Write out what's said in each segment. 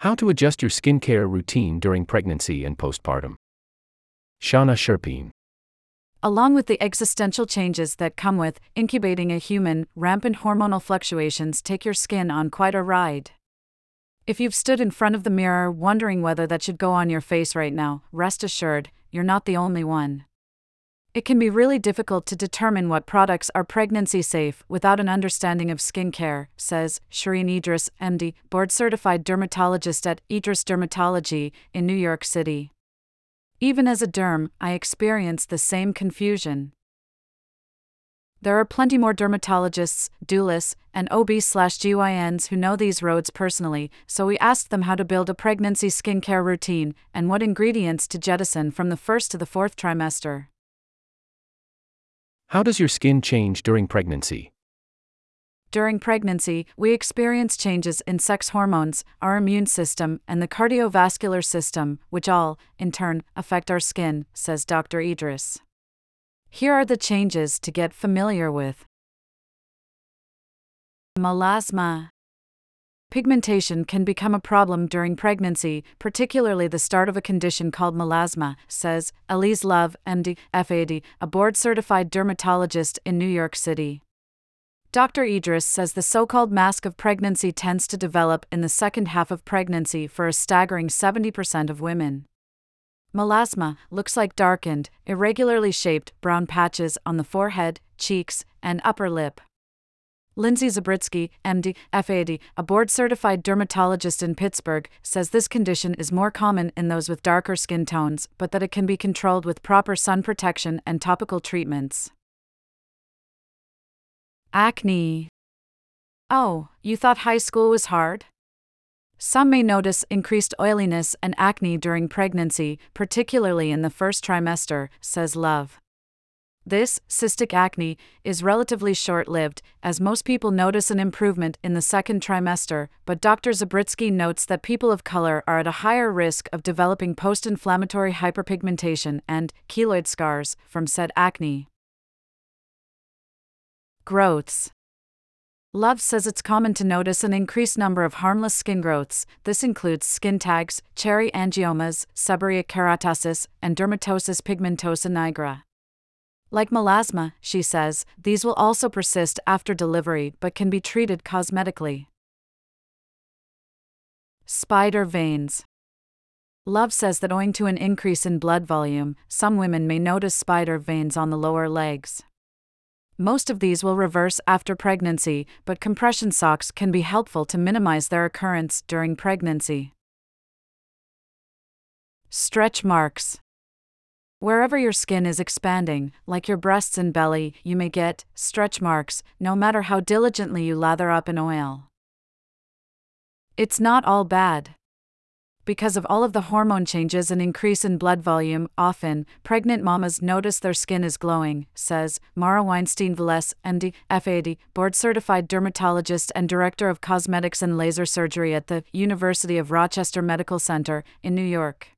How to adjust your skincare routine during pregnancy and postpartum. Shauna Sherpine. Along with the existential changes that come with incubating a human, rampant hormonal fluctuations take your skin on quite a ride. If you've stood in front of the mirror wondering whether that should go on your face right now, rest assured, you're not the only one. It can be really difficult to determine what products are pregnancy safe without an understanding of skincare, says Shereene Idriss, MD, board certified dermatologist at Idriss Dermatology in New York City. Even as a derm, I experience the same confusion. There are plenty more dermatologists, doulas, and OB/GYNs who know these roads personally, so we asked them how to build a pregnancy skincare routine and what ingredients to jettison from the first to the fourth trimester. How does your skin change during pregnancy? During pregnancy, we experience changes in sex hormones, our immune system, and the cardiovascular system, which all, in turn, affect our skin, says Dr. Idriss. Here are the changes to get familiar with Melasma. Pigmentation can become a problem during pregnancy, particularly the start of a condition called melasma, says Elyse Love, MD, FAD, a board certified dermatologist in New York City. Dr. Idriss says the so called mask of pregnancy tends to develop in the second half of pregnancy for a staggering 70% of women. Melasma looks like darkened, irregularly shaped brown patches on the forehead, cheeks, and upper lip. Lindsay Zubritsky, MD, FAD, a board certified dermatologist in Pittsburgh, says this condition is more common in those with darker skin tones, but that it can be controlled with proper sun protection and topical treatments. Acne. Oh, you thought high school was hard? Some may notice increased oiliness and acne during pregnancy, particularly in the first trimester, says Love. This, cystic acne, is relatively short lived, as most people notice an improvement in the second trimester, but Dr. Zubritsky notes that people of color are at a higher risk of developing post inflammatory hyperpigmentation and keloid scars from said acne. Growths. Love says it's common to notice an increased number of harmless skin growths. This includes skin tags, cherry angiomas, seborrheic keratosis, and dermatosis papulosa nigra. Like melasma, she says, these will also persist after delivery but can be treated cosmetically. Spider veins. Love says that owing to an increase in blood volume, some women may notice spider veins on the lower legs. Most of these will reverse after pregnancy, but compression socks can be helpful to minimize their occurrence during pregnancy. Stretch marks. Wherever your skin is expanding, like your breasts and belly, you may get stretch marks, no matter how diligently you lather up in oil. It's not all bad because of all of the hormone changes and increase in blood volume, often, pregnant mamas notice their skin is glowing, says Mara Weinstein Velez, MD, FAD, board certified dermatologist and director of cosmetics and laser surgery at the University of Rochester Medical Center in New York.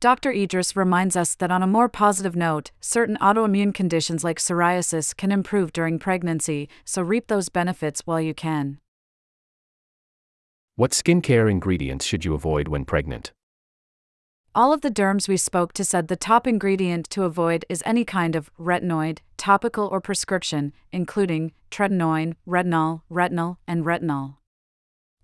Dr. Idriss reminds us that on a more positive note, certain autoimmune conditions like psoriasis can improve during pregnancy, so reap those benefits while you can. What skincare ingredients should you avoid when pregnant? All of the derms we spoke to said the top ingredient to avoid is any kind of retinoid, topical or prescription, including tretinoin, retinol, retinol, and retinol.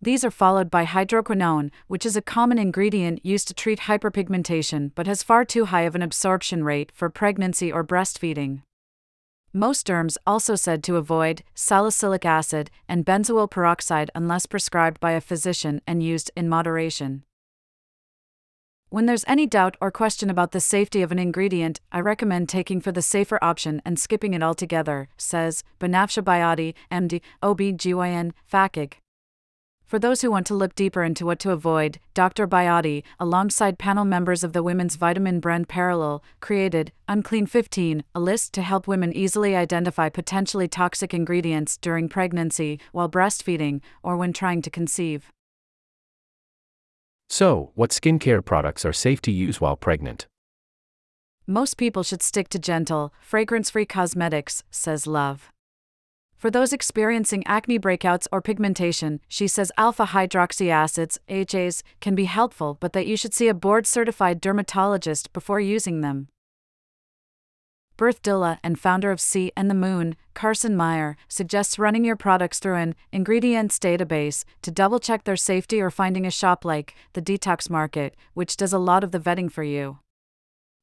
These are followed by hydroquinone, which is a common ingredient used to treat hyperpigmentation but has far too high of an absorption rate for pregnancy or breastfeeding. Most derms also said to avoid salicylic acid and benzoyl peroxide unless prescribed by a physician and used in moderation. When there's any doubt or question about the safety of an ingredient, I recommend taking for the safer option and skipping it altogether, says Banafsha Bayati, MD, OBGYN, FACOG. For those who want to look deeper into what to avoid, Dr. Bayati, alongside panel members of the women's vitamin brand Perelel, created Unclean 15, a list to help women easily identify potentially toxic ingredients during pregnancy, while breastfeeding, or when trying to conceive. So, what skincare products are safe to use while pregnant? Most people should stick to gentle, fragrance free cosmetics, says Love. For those experiencing acne breakouts or pigmentation, she says alpha hydroxy acids, AHAs, can be helpful but that you should see a board certified dermatologist before using them. Birth Doula and founder of Sea and the Moon, Carson Meyer, suggests running your products through an ingredients database to double check their safety or finding a shop like the Detox Market, which does a lot of the vetting for you.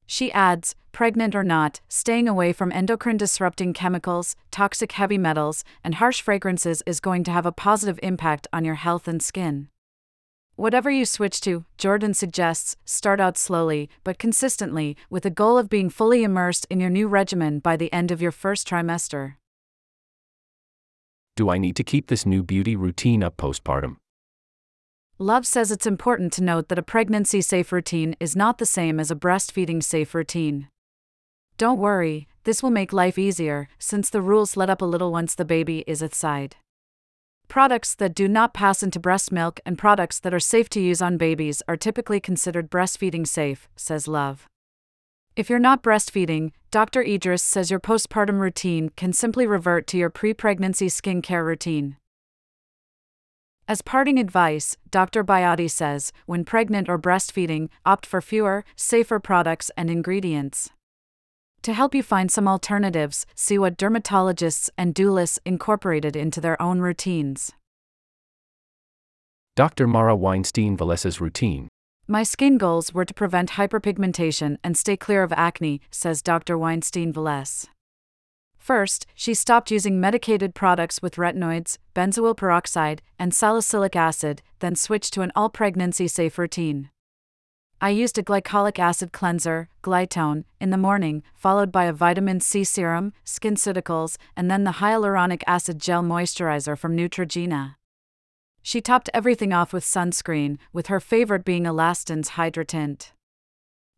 She adds, pregnant or not, staying away from endocrine disrupting chemicals, toxic heavy metals, and harsh fragrances is going to have a positive impact on your health and skin. Whatever you switch to, Jordan suggests, start out slowly, but consistently, with the goal of being fully immersed in your new regimen by the end of your first trimester. Do I need to keep this new beauty routine up postpartum? Love says it's important to note that a pregnancy safe routine is not the same as a breastfeeding safe routine. Don't worry, this will make life easier, since the rules let up a little once the baby is outside. Products that do not pass into breast milk and products that are safe to use on babies are typically considered breastfeeding safe, says Love. If you're not breastfeeding, Dr. Idriss says your postpartum routine can simply revert to your pre pregnancy skincare routine. As parting advice, Dr. Bayati says when pregnant or breastfeeding, opt for fewer, safer products and ingredients. To help you find some alternatives, see what dermatologists and doulas incorporated into their own routines. Dr. Mara Weinstein Velez's routine. My skin goals were to prevent hyperpigmentation and stay clear of acne, says Dr. Weinstein Velez. First, she stopped using medicated products with retinoids, benzoyl peroxide, and salicylic acid, then switched to an all pregnancy safe routine. I used a glycolic acid cleanser, Glytone, in the morning, followed by a vitamin C serum, SkinCeuticals, and then the hyaluronic acid gel moisturizer from Neutrogena. She topped everything off with sunscreen, with her favorite being Elastin's Hydra Tint.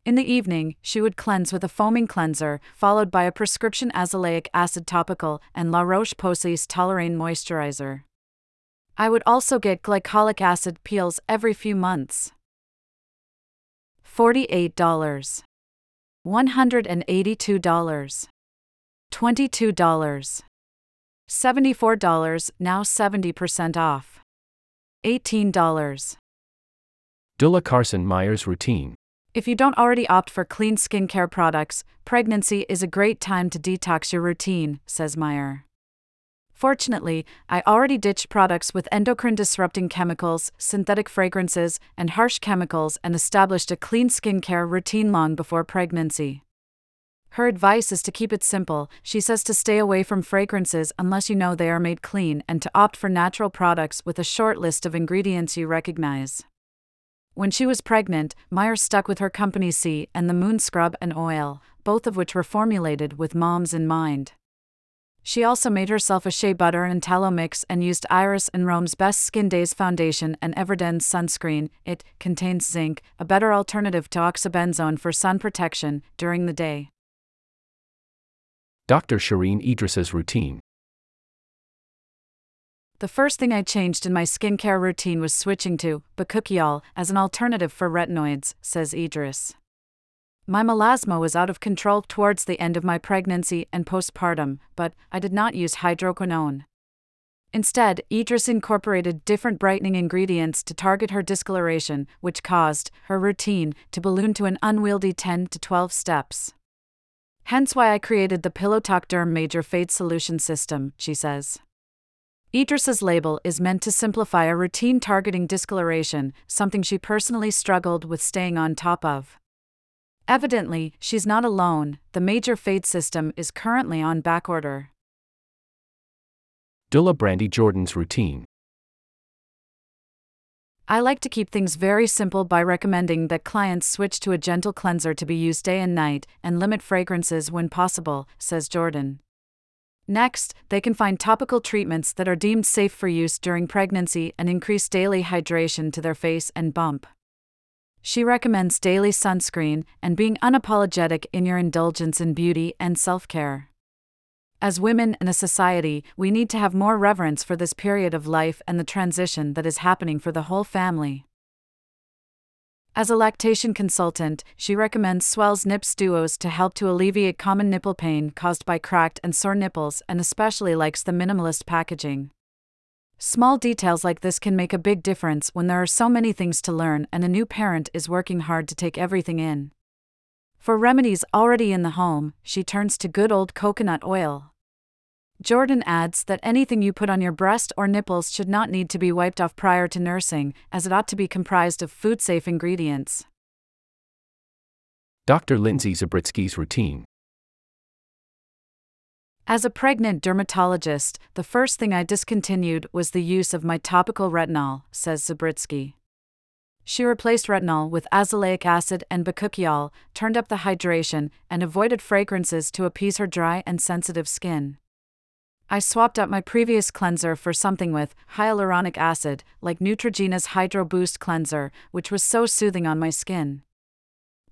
In the evening, she would cleanse with a foaming cleanser, followed by a prescription azelaic acid topical and La Roche Posay's Toleriane moisturizer. I would also get glycolic acid peels every few months. $48. $182. $22. $74, now 70% off. $18. Doula Carson Meyer's routine. If you don't already opt for clean skincare products, pregnancy is a great time to detox your routine, says Meyer. Fortunately, I already ditched products with endocrine disrupting chemicals, synthetic fragrances, and harsh chemicals and established a clean skincare routine long before pregnancy. Her advice is to keep it simple. She says to stay away from fragrances unless you know they are made clean and to opt for natural products with a short list of ingredients you recognize. When she was pregnant, Meyer stuck with her company Sea and the Moon Scrub and Oil, both of which were formulated with moms in mind. She also made herself a shea butter and tallow mix and used Iris and Romeo's Best Skin Days foundation and Evereden's sunscreen. It contains zinc, a better alternative to oxybenzone for sun protection during the day. Dr. Shereene Idriss's routine. The first thing I changed in my skincare routine was switching to bakuchiol as an alternative for retinoids, says Idriss. My melasma was out of control towards the end of my pregnancy and postpartum, but I did not use hydroquinone. Instead, Idriss incorporated different brightening ingredients to target her discoloration, which caused her routine to balloon to an unwieldy 10 to 12 steps. Hence why I created the Pillow Talk Derm Major Fade Solution System, she says. Idriss's label is meant to simplify a routine targeting discoloration, something she personally struggled with staying on top of. Evidently, she's not alone, the major fade system is currently on backorder. Doula Brandy Jordan's routine. I like to keep things very simple by recommending that clients switch to a gentle cleanser to be used day and night and limit fragrances when possible, says Jordan. Next, they can find topical treatments that are deemed safe for use during pregnancy and increase daily hydration to their face and bump. She recommends daily sunscreen and being unapologetic in your indulgence in beauty and self care. As women in a society, we need to have more reverence for this period of life and the transition that is happening for the whole family. As a lactation consultant, she recommends S'well's Nips Duos to help to alleviate common nipple pain caused by cracked and sore nipples and especially likes the minimalist packaging. Small details like this can make a big difference when there are so many things to learn and a new parent is working hard to take everything in. For remedies already in the home, she turns to good old coconut oil. Jordan adds that anything you put on your breast or nipples should not need to be wiped off prior to nursing, as it ought to be comprised of food safe ingredients. Dr. Lindsay Zubritsky's routine. As a pregnant dermatologist, the first thing I discontinued was the use of my topical retinol, says Zubritsky. She replaced retinol with azelaic acid and bakuchiol, turned up the hydration, and avoided fragrances to appease her dry and sensitive skin. I swapped out my previous cleanser for something with hyaluronic acid, like Neutrogena's Hydro Boost cleanser, which was so soothing on my skin.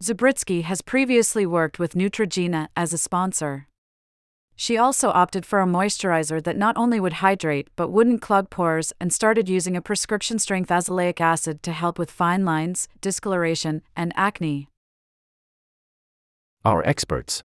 Zubritsky has previously worked with Neutrogena as a sponsor. She also opted for a moisturizer that not only would hydrate but wouldn't clog pores and started using a prescription strength azelaic acid to help with fine lines, discoloration, and acne. Our experts.